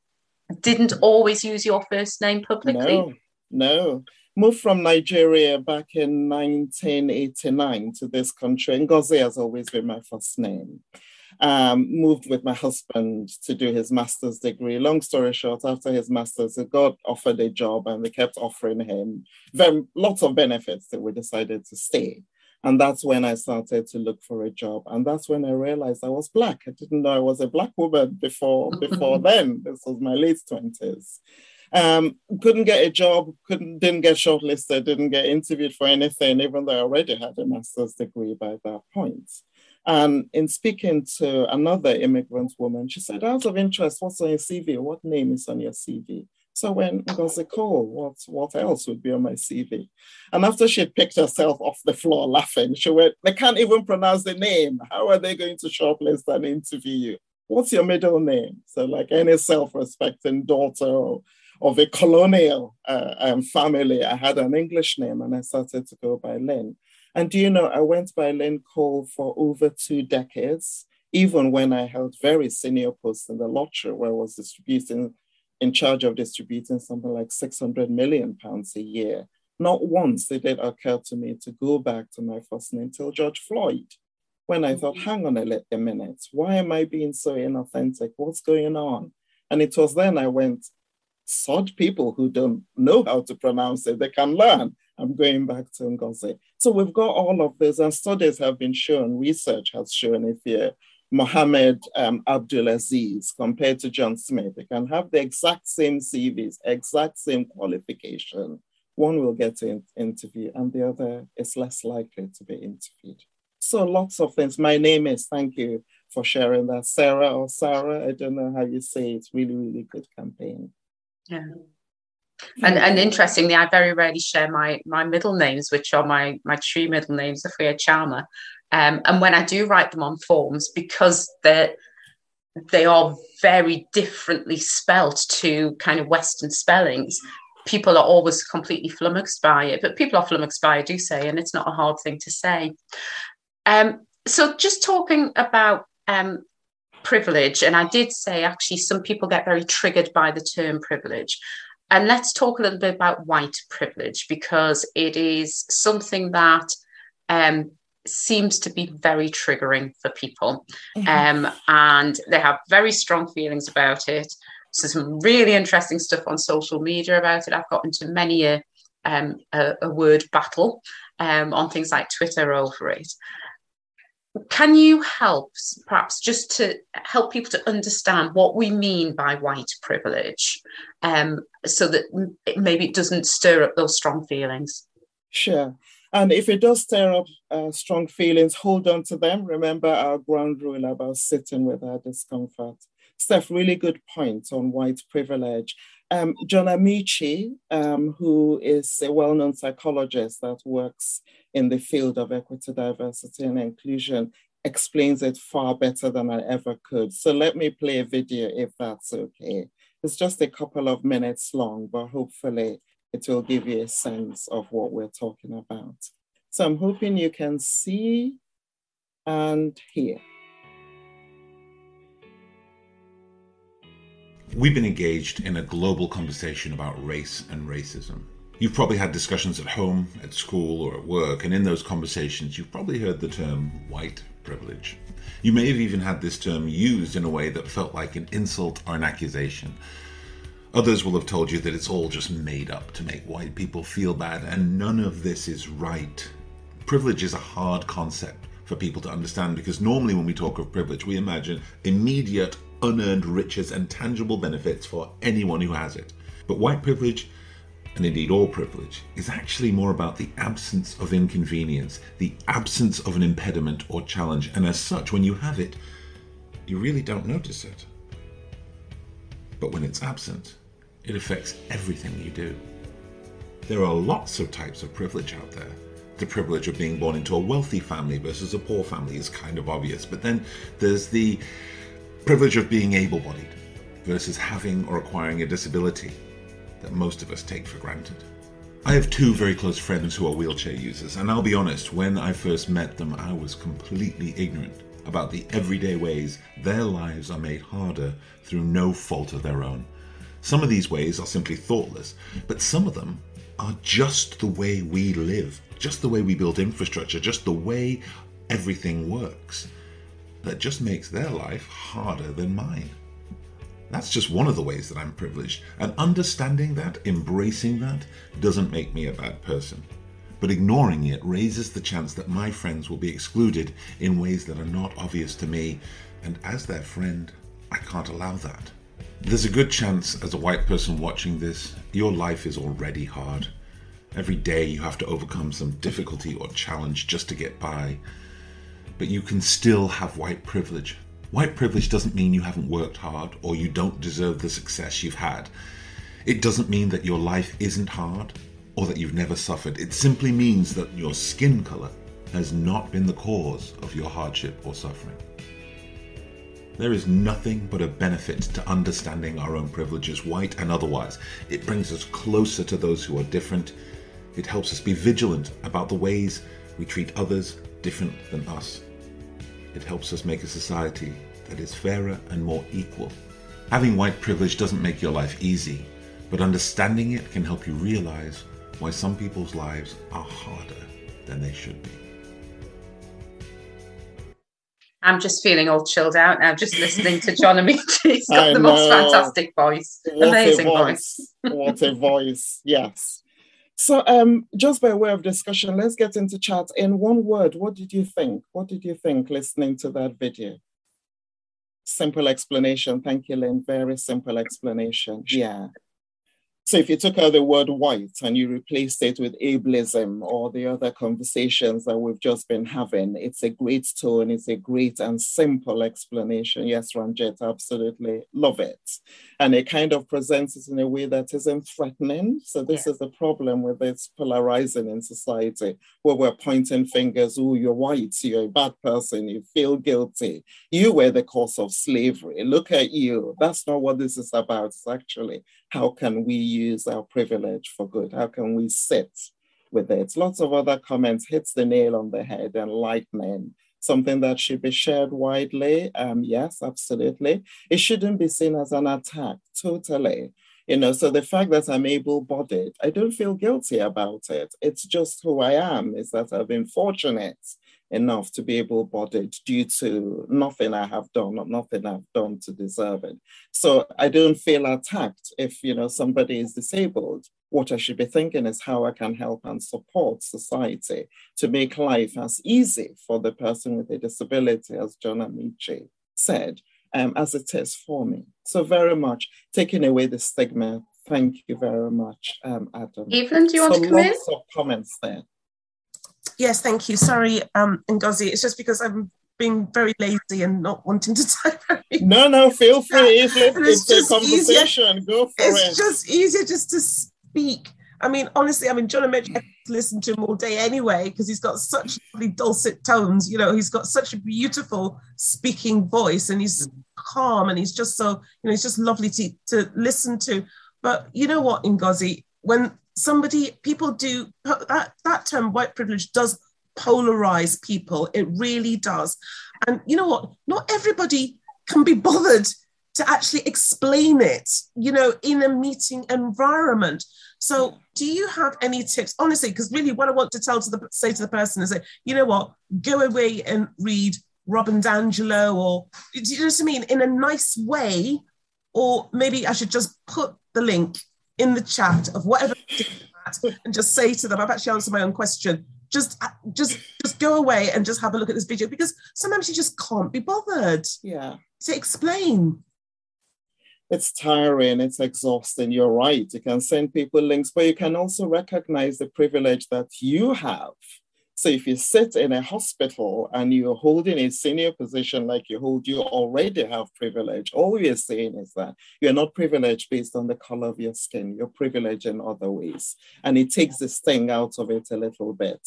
didn't always use your first name publicly? No, no. Moved from Nigeria back in 1989 to this country. And Ngozi has always been my first name. Um, moved with my husband to do his master's degree. Long story short, after his master's, he got offered a job and they kept offering him very, lots of benefits that we decided to stay. And that's when I started to look for a job. And that's when I realized I was Black. I didn't know I was a Black woman before, before then. This was my late 20s. Um, couldn't get a job, couldn't didn't get shortlisted, didn't get interviewed for anything, even though I already had a master's degree by that point. And in speaking to another immigrant woman, she said, out of interest, what's on your CV? What name is on your CV? So when Ngozi Cole, what, what else would be on my CV? And after she picked herself off the floor laughing, she went, they can't even pronounce the name. How are they going to shortlist and interview you? What's your middle name? So like any self-respecting daughter of a colonial uh, um, family, I had an English name and I started to go by Lyn. And do you know, I went by Lyn Cole for over two decades, even when I held very senior posts in the lottery where I was distributing in charge of distributing something like 600 million pounds a year. Not once did it occur to me to go back to my first name till George Floyd, when I thought, mm-hmm. hang on a, a minute, why am I being so inauthentic? What's going on? And it was then I went, sod people who don't know how to pronounce it, they can learn. I'm going back to Ngozi. So we've got all of this, and studies have been shown, research has shown if you Mohammed um, Abdulaziz compared to John Smith. They can have the exact same CVs, exact same qualification. One will get an interview and the other is less likely to be interviewed. So lots of things. My name is, thank you for sharing that. Sarah or Sarah, I don't know how you say it. Really, really good campaign. Yeah. And, and interestingly, I very rarely share my my middle names, which are my my true middle names, Afia Chalmer. Um, and when I do write them on forms, because they're they are very differently spelt to kind of Western spellings. People are always completely flummoxed by it, but people are flummoxed by it, Edusei, and it's not a hard thing to say. Um, so, just talking about um, privilege, and I did say actually some people get very triggered by the term privilege. And let's talk a little bit about white privilege because it is something that um, seems to be very triggering for people. Mm-hmm. Um, and they have very strong feelings about it. So some really interesting stuff on social media about it. I've got into many a, um, a, a word battle um, on things like Twitter over it. Can you help perhaps just to help people to understand what we mean by white privilege um, so that maybe it doesn't stir up those strong feelings? Sure. And if it does stir up uh, strong feelings hold on to them. Remember our ground rule about sitting with our discomfort. Steph really good point on white privilege um, John Amaechi, um, who is a well known psychologist that works in the field of equity, diversity, and inclusion, explains it far better than I ever could. So let me play a video if that's okay. It's just a couple of minutes long, but hopefully it will give you a sense of what we're talking about. So I'm hoping you can see and hear. We've been engaged in a global conversation about race and racism. You've probably had discussions at home, at school, or at work, and in those conversations, you've probably heard the term white privilege. You may have even had this term used in a way that felt like an insult or an accusation. Others will have told you that it's all just made up to make white people feel bad, and none of this is right. Privilege is a hard concept for people to understand because normally when we talk of privilege, we imagine immediate unearned riches and tangible benefits for anyone who has it. But white privilege, and indeed all privilege, is actually more about the absence of inconvenience, the absence of an impediment or challenge, and as such, when you have it, you really don't notice it. But when it's absent, it affects everything you do. There are lots of types of privilege out there. The privilege of being born into a wealthy family versus a poor family is kind of obvious, but then there's the privilege of being able bodied versus having or acquiring a disability that most of us take for granted. I have two very close friends who are wheelchair users, and I'll be honest, when I first met them, I was completely ignorant about the everyday ways their lives are made harder through no fault of their own. Some of these ways are simply thoughtless, but some of them are just the way we live, just the way we build infrastructure, just the way everything works that just makes their life harder than mine. That's just one of the ways that I'm privileged. And understanding that, embracing that, doesn't make me a bad person. But ignoring it raises the chance that my friends will be excluded in ways that are not obvious to me. And as their friend, I can't allow that. There's a good chance, as a white person watching this, your life is already hard. Every day you have to overcome some difficulty or challenge just to get by but you can still have white privilege. White privilege doesn't mean you haven't worked hard or you don't deserve the success you've had. It doesn't mean that your life isn't hard or that you've never suffered. It simply means that your skin color has not been the cause of your hardship or suffering. There is nothing but a benefit to understanding our own privileges, white and otherwise. It brings us closer to those who are different. It helps us be vigilant about the ways we treat others different than us. It helps us make a society that is fairer and more equal. Having white privilege doesn't make your life easy, but understanding it can help you realize why some people's lives are harder than they should be. I'm just feeling all chilled out now, just listening to John Amaechi. He's got I the know. most fantastic voice. What Amazing voice. voice. what a voice. Yes. So, um, just by way of discussion, let's get into chat. In one word, what did you think? What did you think listening to that video? Simple explanation. Thank you, Lynn. Very simple explanation. Yeah. So if you took out the word white and you replaced it with ableism or the other conversations that we've just been having, it's a great tone, it's a great and simple explanation. Yes, Ranjit, absolutely love it. And it kind of presents it in a way that isn't threatening. So this is the problem with this polarizing in society where we're pointing fingers, oh, you're white, you're a bad person, you feel guilty. You were the cause of slavery. Look at you. That's not what this is about. It's actually how can we use our privilege for good? How can we sit with it? Lots of other comments hits the nail on the head and lightning. Something that should be shared widely. Um, yes, absolutely. It shouldn't be seen as an attack, totally. You know, so the fact that I'm able-bodied, I don't feel guilty about it. It's just who I am, is that I've been fortunate enough to be able bodied due to nothing I have done or nothing I've done to deserve it. So I don't feel attacked if you know somebody is disabled. What I should be thinking is how I can help and support society to make life as easy for the person with a disability, as John Amaechi said, um, as it is for me. So very much taking away the stigma. Thank you very much, um, Adam. Evelyn, do you want to come lots in? of comments there. Yes, thank you. Sorry, um, Ngozi. It's just because I'm being very lazy and not wanting to type. No, no, feel free. It's, it's, it's a conversation. Easier. Go for it's it. It's just easier just to speak. I mean, honestly, I mean, John Amaechi, I listen to him all day anyway because he's got such lovely dulcet tones. You know, he's got such a beautiful speaking voice and he's calm and he's just so, you know, he's just lovely to, to listen to. But you know what, Ngozi, when somebody people do that that term white privilege does polarize people. It really does. And you know what? Not everybody can be bothered to actually explain it you know in a meeting environment. So do you have any tips? Honestly because really what i want to tell to the say to the person is that you know what? Go away and read Robin DiAngelo or do you know what i mean? In a nice way or maybe i should just put the link in the chat of whatever and just say to them, I've actually answered my own question. Just, uh, just, just go away and just have a look at this video because sometimes you just can't be bothered. Yeah. To explain. It's tiring, it's exhausting. You're right. You can send people links, but you can also recognize the privilege that you have so if you sit in a hospital and you're holding a senior position like you hold, you already have privilege. All we're saying is that you're not privileged based on the color of your skin. You're privileged in other ways. And it takes this thing out of it a little bit.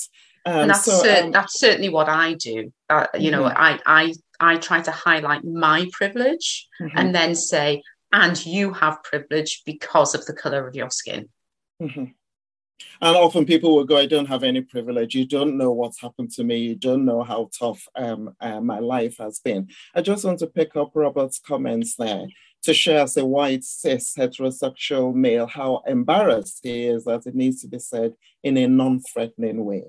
Um, and that's, so, cer- um, that's certainly what I do. Uh, you mm-hmm. know, I, I, I try to highlight my privilege mm-hmm. and then say, and you have privilege because of the color of your skin. Mm-hmm. And often people will go, I don't have any privilege. You don't know what's happened to me. You don't know how tough um, uh, my life has been. I just want to pick up Robert's comments there to share as a white, cis, heterosexual male how embarrassed he is that it needs to be said in a non threatening way.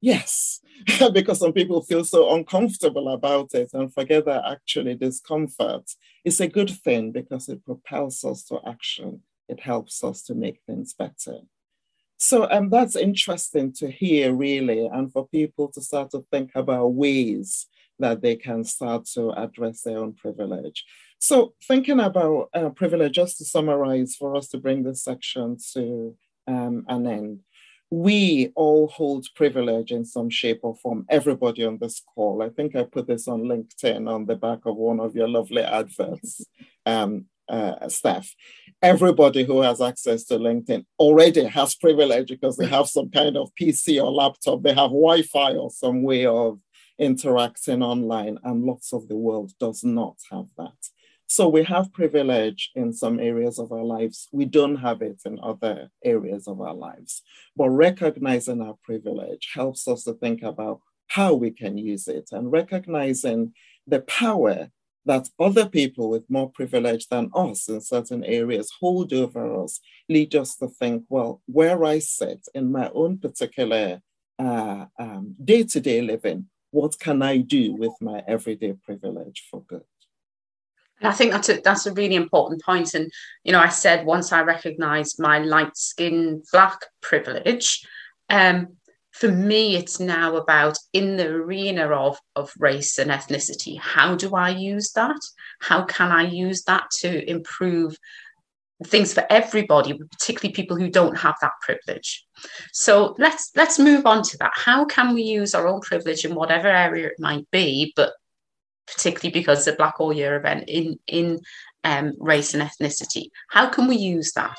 Yes, because some people feel so uncomfortable about it and forget that actually discomfort is a good thing because it propels us to action. It helps us to make things better. So um, that's interesting to hear, really, and for people to start to think about ways that they can start to address their own privilege. So, thinking about uh, privilege, just to summarize for us to bring this section to um, an end, we all hold privilege in some shape or form, everybody on this call. I think I put this on LinkedIn on the back of one of your lovely adverts. Um, uh, staff. Everybody who has access to LinkedIn already has privilege because they have some kind of PC or laptop, they have Wi Fi or some way of interacting online, and lots of the world does not have that. So we have privilege in some areas of our lives. We don't have it in other areas of our lives. But recognizing our privilege helps us to think about how we can use it and recognizing the power that other people with more privilege than us in certain areas hold over us lead us to think, well, where I sit in my own particular day to day living, what can I do with my everyday privilege for good? And I think that's a, that's a really important point. And, you know, I said once I recognized my light skin black privilege, um, for me, it's now about in the arena of, of race and ethnicity, how do I use that? How can I use that to improve things for everybody, particularly people who don't have that privilege? So let's let's move on to that. How can we use our own privilege in whatever area it might be, but particularly because the Black All Year event in in um, race and ethnicity? How can we use that?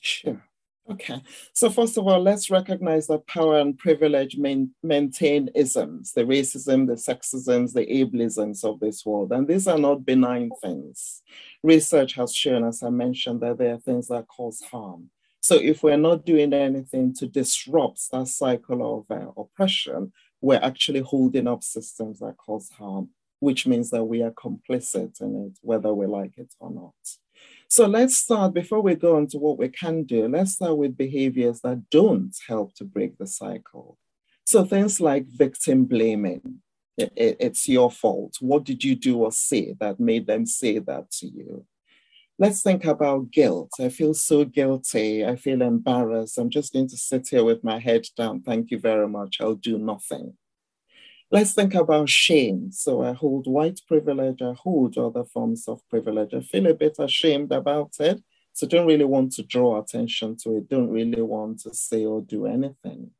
Sure. Okay, so first of all, let's recognize that power and privilege main, maintain isms, the racism, the sexisms, the ableisms of this world. And these are not benign things. Research has shown, as I mentioned, that there are things that cause harm. So if we're not doing anything to disrupt that cycle of uh, oppression, we're actually holding up systems that cause harm, which means that we are complicit in it, whether we like it or not. So let's start, before we go on to what we can do, let's start with behaviors that don't help to break the cycle. So things like victim blaming, it, it, it's your fault. What did you do or say that made them say that to you? Let's think about guilt. I feel so guilty. I feel embarrassed. I'm just going to sit here with my head down. Thank you very much. I'll do nothing. Let's think about shame. So I hold white privilege, I hold other forms of privilege. I feel a bit ashamed about it. So don't really want to draw attention to it, don't really want to say or do anything.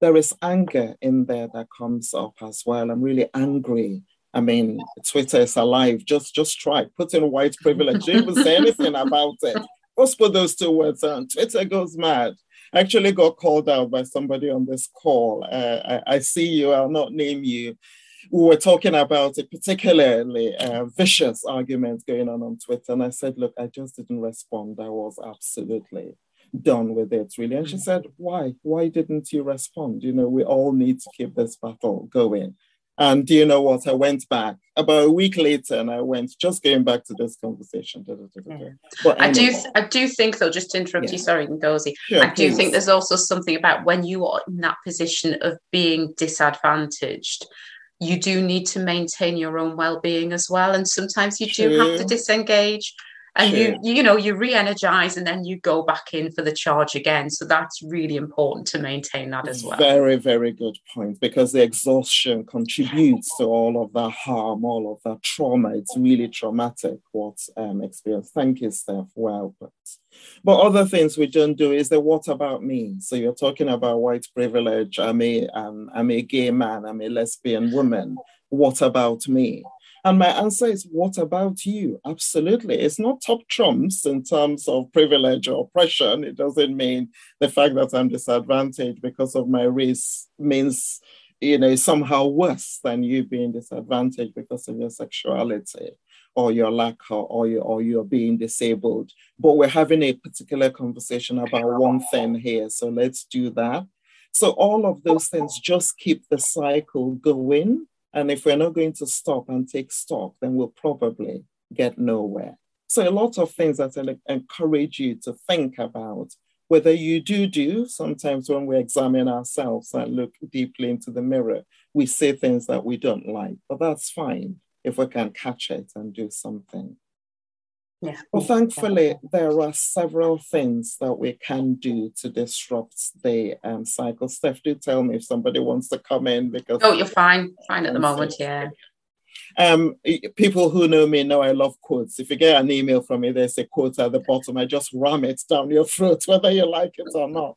There is anger in there that comes up as well. I'm really angry. I mean, Twitter is alive. Just just try. Put in white privilege. Don't even say anything about it. Just put those two words on. Twitter goes mad actually got called out by somebody on this call. Uh, I, I, see you, I'll not name you. We were talking about a particularly uh, vicious argument going on on Twitter. And I said, Look, I just didn't respond. I was absolutely done with it, really. And she said, Why? Why didn't you respond? You know, we all need to keep this battle going. And do you know what? I went back about a week later, and I went just going back to this conversation. Da, da, da, mm. but I do, I do think though. Just to interrupt yeah. you, sorry, Ngozi. Sure, I do think there's also something about when you are in that position of being disadvantaged. You do need to maintain your own well-being as well, and sometimes you do have to disengage and sure. you you know you re-energize and then you go back in for the charge again. So that's really important to maintain that as well. Very very good point because the exhaustion contributes to all of that harm all of that trauma. It's really traumatic what um experience. Thank you steph. Well but but other things we don't do is the what about me? So you're talking about white privilege. I'm a um, i'm a gay man. I'm a lesbian woman. What about me and my answer is, what about you? Absolutely. It's not top trumps in terms of privilege or oppression. It doesn't mean the fact that I'm disadvantaged because of my race means, you know, somehow worse than you being disadvantaged because of your sexuality or your lack or, your, or you're being disabled. But we're having a particular conversation about one thing here. So let's do that. So all of those things just keep the cycle going and if we're not going to stop and take stock, then we'll probably get nowhere. So, a lot of things that I encourage you to think about whether you do do, sometimes when we examine ourselves and look deeply into the mirror, we say things that we don't like, but that's fine if we can catch it and do something. Yeah. Well, thankfully, there are several things that we can do to disrupt the um, cycle. Steph, do tell me if somebody wants to come in because. Oh, you're fine. Fine at the moment, yeah. Um, people who know me know I love quotes. If you get an email from me, there's a quote at the bottom. I just ram it down your throat, whether you like it or not.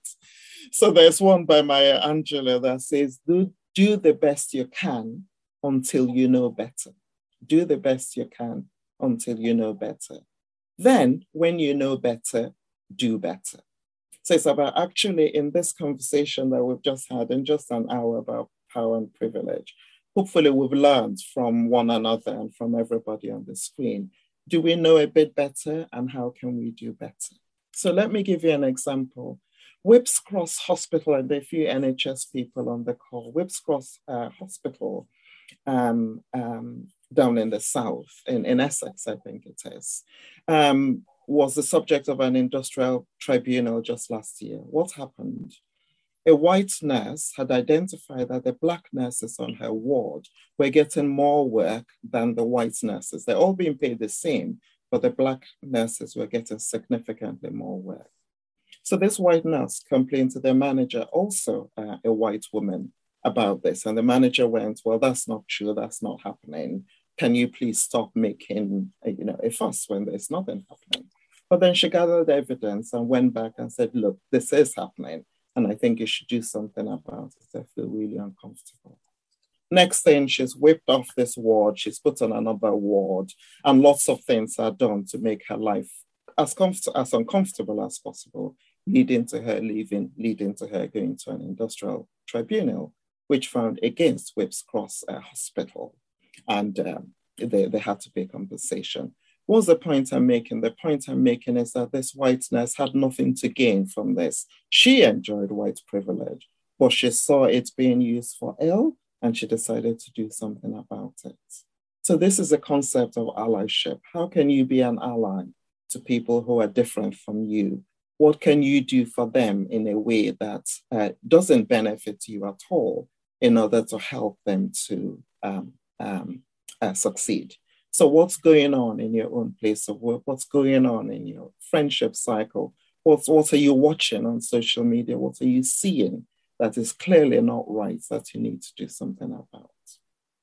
So there's one by Maya Angelou that says, do, do the best you can until you know better. Do the best you can until you know better. Then, when you know better, do better. So it's about actually in this conversation that we've just had in just an hour about power and privilege. Hopefully, we've learned from one another and from everybody on the screen. Do we know a bit better and how can we do better? So, let me give you an example. Whipps Cross Hospital, and a few NHS people on the call, Whipps Cross uh, Hospital um, um, down in the south, in, in Essex, I think it is, um, was the subject of an industrial tribunal just last year. What happened? A white nurse had identified that the black nurses on her ward were getting more work than the white nurses. They're all being paid the same, but the black nurses were getting significantly more work. So this white nurse complained to their manager, also uh, a white woman, about this. And the manager went, well, that's not true. That's not happening can you please stop making a, you know a fuss when there's nothing happening? But then she gathered evidence and went back and said look this is happening and i think you should do something about it i feel really uncomfortable. Next thing she's whipped off this ward. She's put on another ward and lots of things are done to make her life as, comfort- as uncomfortable as possible leading to her leaving leading to her going to an industrial tribunal which found against whipps cross uh, hospital and um, they, they had to pay compensation. What's the point I'm making? The point I'm making is that this white nurse had nothing to gain from this. She enjoyed white privilege, but she saw it being used for ill and she decided to do something about it. So, this is a concept of allyship. How can you be an ally to people who are different from you what can you do for them in a way that uh, doesn't benefit you at all in order to help them to um, um, uh, succeed? So, what's going on in your own place of work? What's going on in your friendship cycle? What's, what are you watching on social media? What are you seeing that is clearly not right that you need to do something about?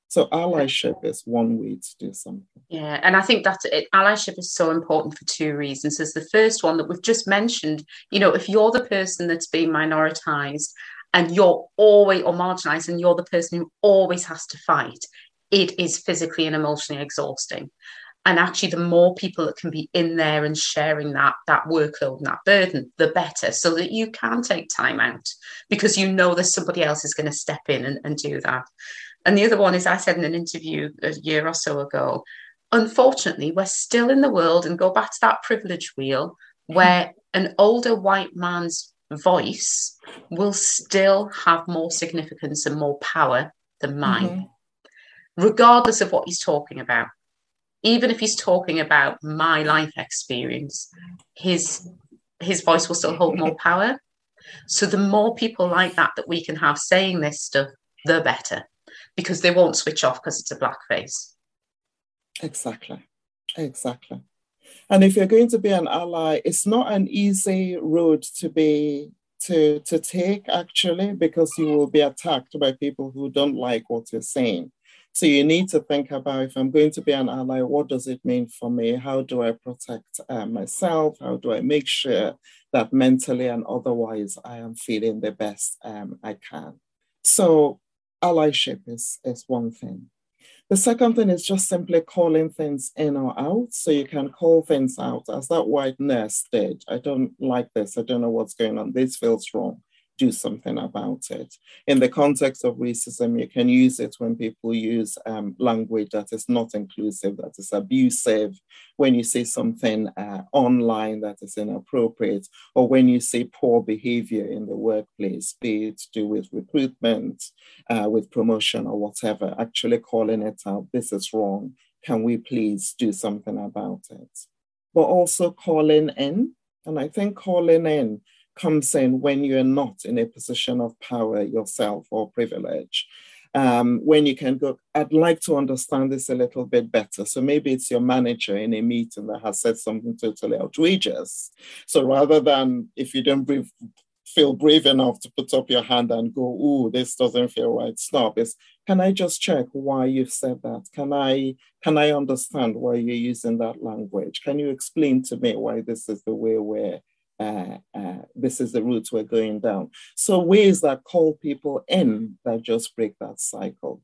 So allyship is one way to do something. Yeah, and I think that it, allyship is so important for two reasons. There's the first one that we've just mentioned. You know, if you're the person that's being minoritized and you're always or marginalized and you're the person who always has to fight, it is physically and emotionally exhausting. And actually, the more people that can be in there and sharing that that workload and that burden, the better, so that you can take time out because you know that somebody else is going to step in and, and do that. And the other one is I said in an interview a year or so ago, unfortunately, we're still in the world and go back to that privilege wheel where an older white man's voice will still have more significance and more power than mine, mm-hmm. Regardless of what he's talking about. Even if he's talking about my life experience, his his voice will still hold more power. So the more people like that that we can have saying this stuff, the better because they won't switch off because it's a black face. Exactly. Exactly. And if you're going to be an ally, it's not an easy road to be to to take actually, because you will be attacked by people who don't like what you're saying. So you need to think about if I'm going to be an ally, what does it mean for me? How do I protect uh, myself? How do I make sure that mentally and otherwise I am feeling the best um, I can? So allyship is, is one thing. The second thing is just simply calling things in or out. So you can call things out as that white nurse did. I don't like this. I don't know what's going on. This feels wrong do something about it. In the context of racism, you can use it when people use um, language that is not inclusive, that is abusive, when you say something uh, online that is inappropriate, or when you say poor behavior in the workplace, be it to do with recruitment, uh, with promotion, or whatever, actually calling it out, this is wrong. Can we please do something about it? But also calling in. And I think calling in comes in when you're not in a position of power yourself or privilege. Um, when you can go, I'd like to understand this a little bit better. So maybe it's your manager in a meeting that has said something totally outrageous. So rather than if you don't breathe, feel brave enough to put up your hand and go, "Ooh, this doesn't feel right," stop. Is can I just check why you've said that? Can I can I understand why you're using that language? Can you explain to me why this is the way we're uh, uh, this is the route we're going down. So ways that call people in that just break that cycle.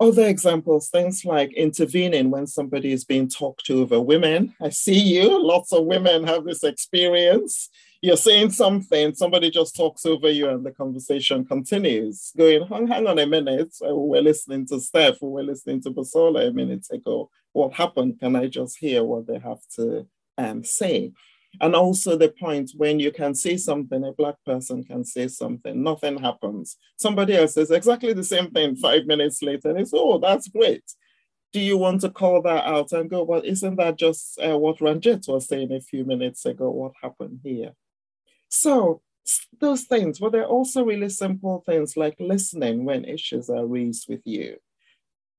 Other examples, things like intervening when somebody is being talked over women. I see you, lots of women have this experience. You're saying something, somebody just talks over you, and the conversation continues. Going, hang, hang on a minute, we're listening to Steph, we were listening to Basola a minute ago. What happened? Can I just hear what they have to um, say? And also the point when you can say something, a Black person can say something, nothing happens. Somebody else says exactly the same thing five minutes later, and it's, oh, that's great. Do you want to call that out and go, well, isn't that just uh, what Ranjit was saying a few minutes ago? What happened here? So those things, but they're also really simple things like listening when issues are raised with you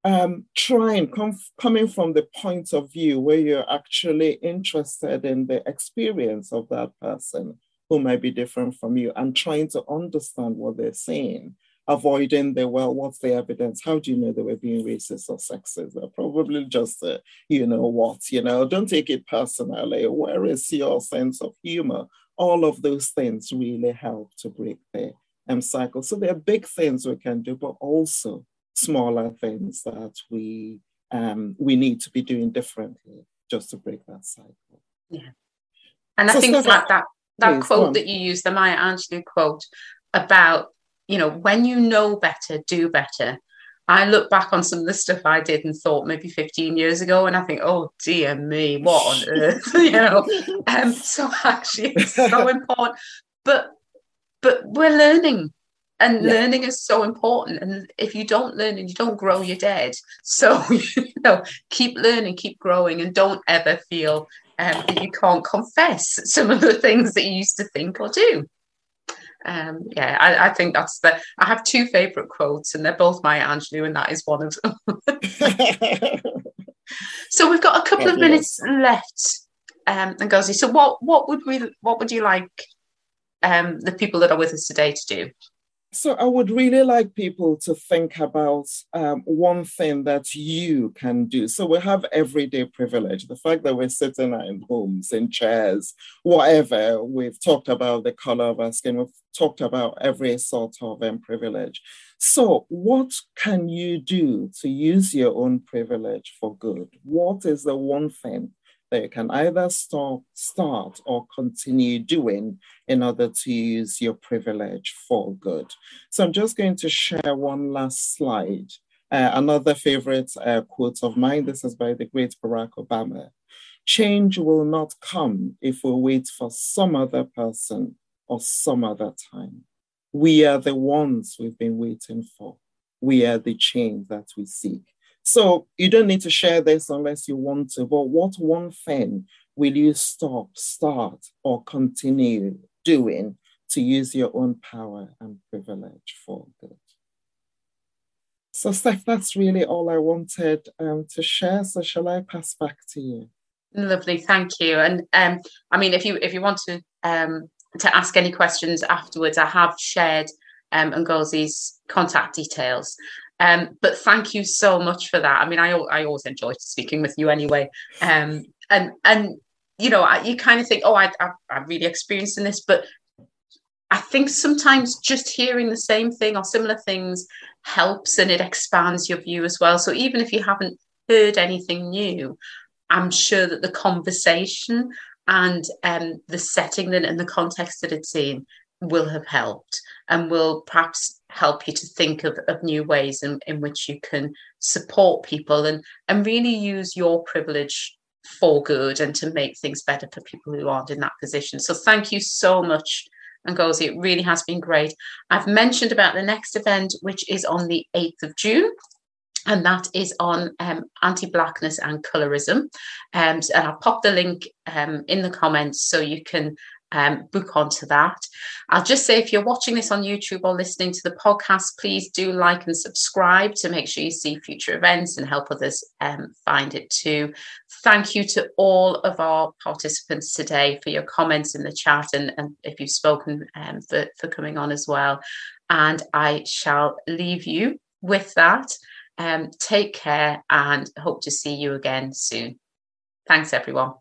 um, trying, com- coming from the point of view where you're actually interested in the experience of that person who might be different from you and trying to understand what they're saying, avoiding the, well, what's the evidence? How do you know they were being racist or sexist? They're probably just, uh, you know what, you know, don't take it personally. Where is your sense of humor? All of those things really help to break the um, cycle. So there are big things we can do, but also smaller things that we um, we need to be doing differently just to break that cycle. Yeah, and so I think that that that quote that you used, the Maya Angelou quote about you know when you know better, do better. I look back on some of the stuff I did and thought maybe 15 years ago, and I think, oh dear me, what on earth, you know? Um, so actually, it's so important. But but we're learning and yeah. learning is so important and if you don't learn and you don't grow you're dead so you know keep learning keep growing and don't ever feel um, that you can't confess some of the things that you used to think or do. Um, yeah, I, I, think that's the. I have two favourite quotes, and they're both Maya Angelou, and that is one of them. so we've got a couple of minutes left, um, and Ngozi. So what what would we what would you like um, the people that are with us today to do? So I would really like people to think about um, one thing that you can do. So we have everyday privilege. The fact that we're sitting in homes, in chairs, whatever. We've talked about the color of our skin. We've talked about every sort of um, privilege. So what can you do to use your own privilege for good? What is the one thing you can either stop, start or continue doing in order to use your privilege for good. So I'm just going to share one last slide. Uh, another favorite uh, quote of mine, this is by the great Barack Obama. Change will not come if we wait for some other person or some other time. We are the ones we've been waiting for. We are the change that we seek. So you don't need to share this unless you want to, but what one thing will you stop, start, or continue doing to use your own power and privilege for good? So, Steph, that's really all I wanted um, to share. So, shall I pass back to you? Lovely, thank you. And um, I mean, if you if you want to um, to ask any questions afterwards, I have shared um, Ngozi's contact details. Um, but thank you so much for that. I mean, I I always enjoy speaking with you anyway. Um, and and you know, I, you kind of think, oh, I, I I'm really experienced in this, but I think sometimes just hearing the same thing or similar things helps and it expands your view as well. So even if you haven't heard anything new, I'm sure that the conversation and um, the setting and the context that it's in will have helped and will perhaps help you to think of, of new ways in, in which you can support people and, and really use your privilege for good and to make things better for people who aren't in that position. So thank you so much, Ngozi. It really has been great. I've mentioned about the next event, which is on the 8th of June. And that is on um, anti-blackness and colorism. Um, and I'll pop the link um, in the comments so you can um, book onto that. I'll just say if you're watching this on YouTube or listening to the podcast, please do like and subscribe to make sure you see future events and help others um, find it too. Thank you to all of our participants today for your comments in the chat and, and if you've spoken um, for, for coming on as well. And I shall leave you with that. Um, take care and hope to see you again soon. Thanks, everyone.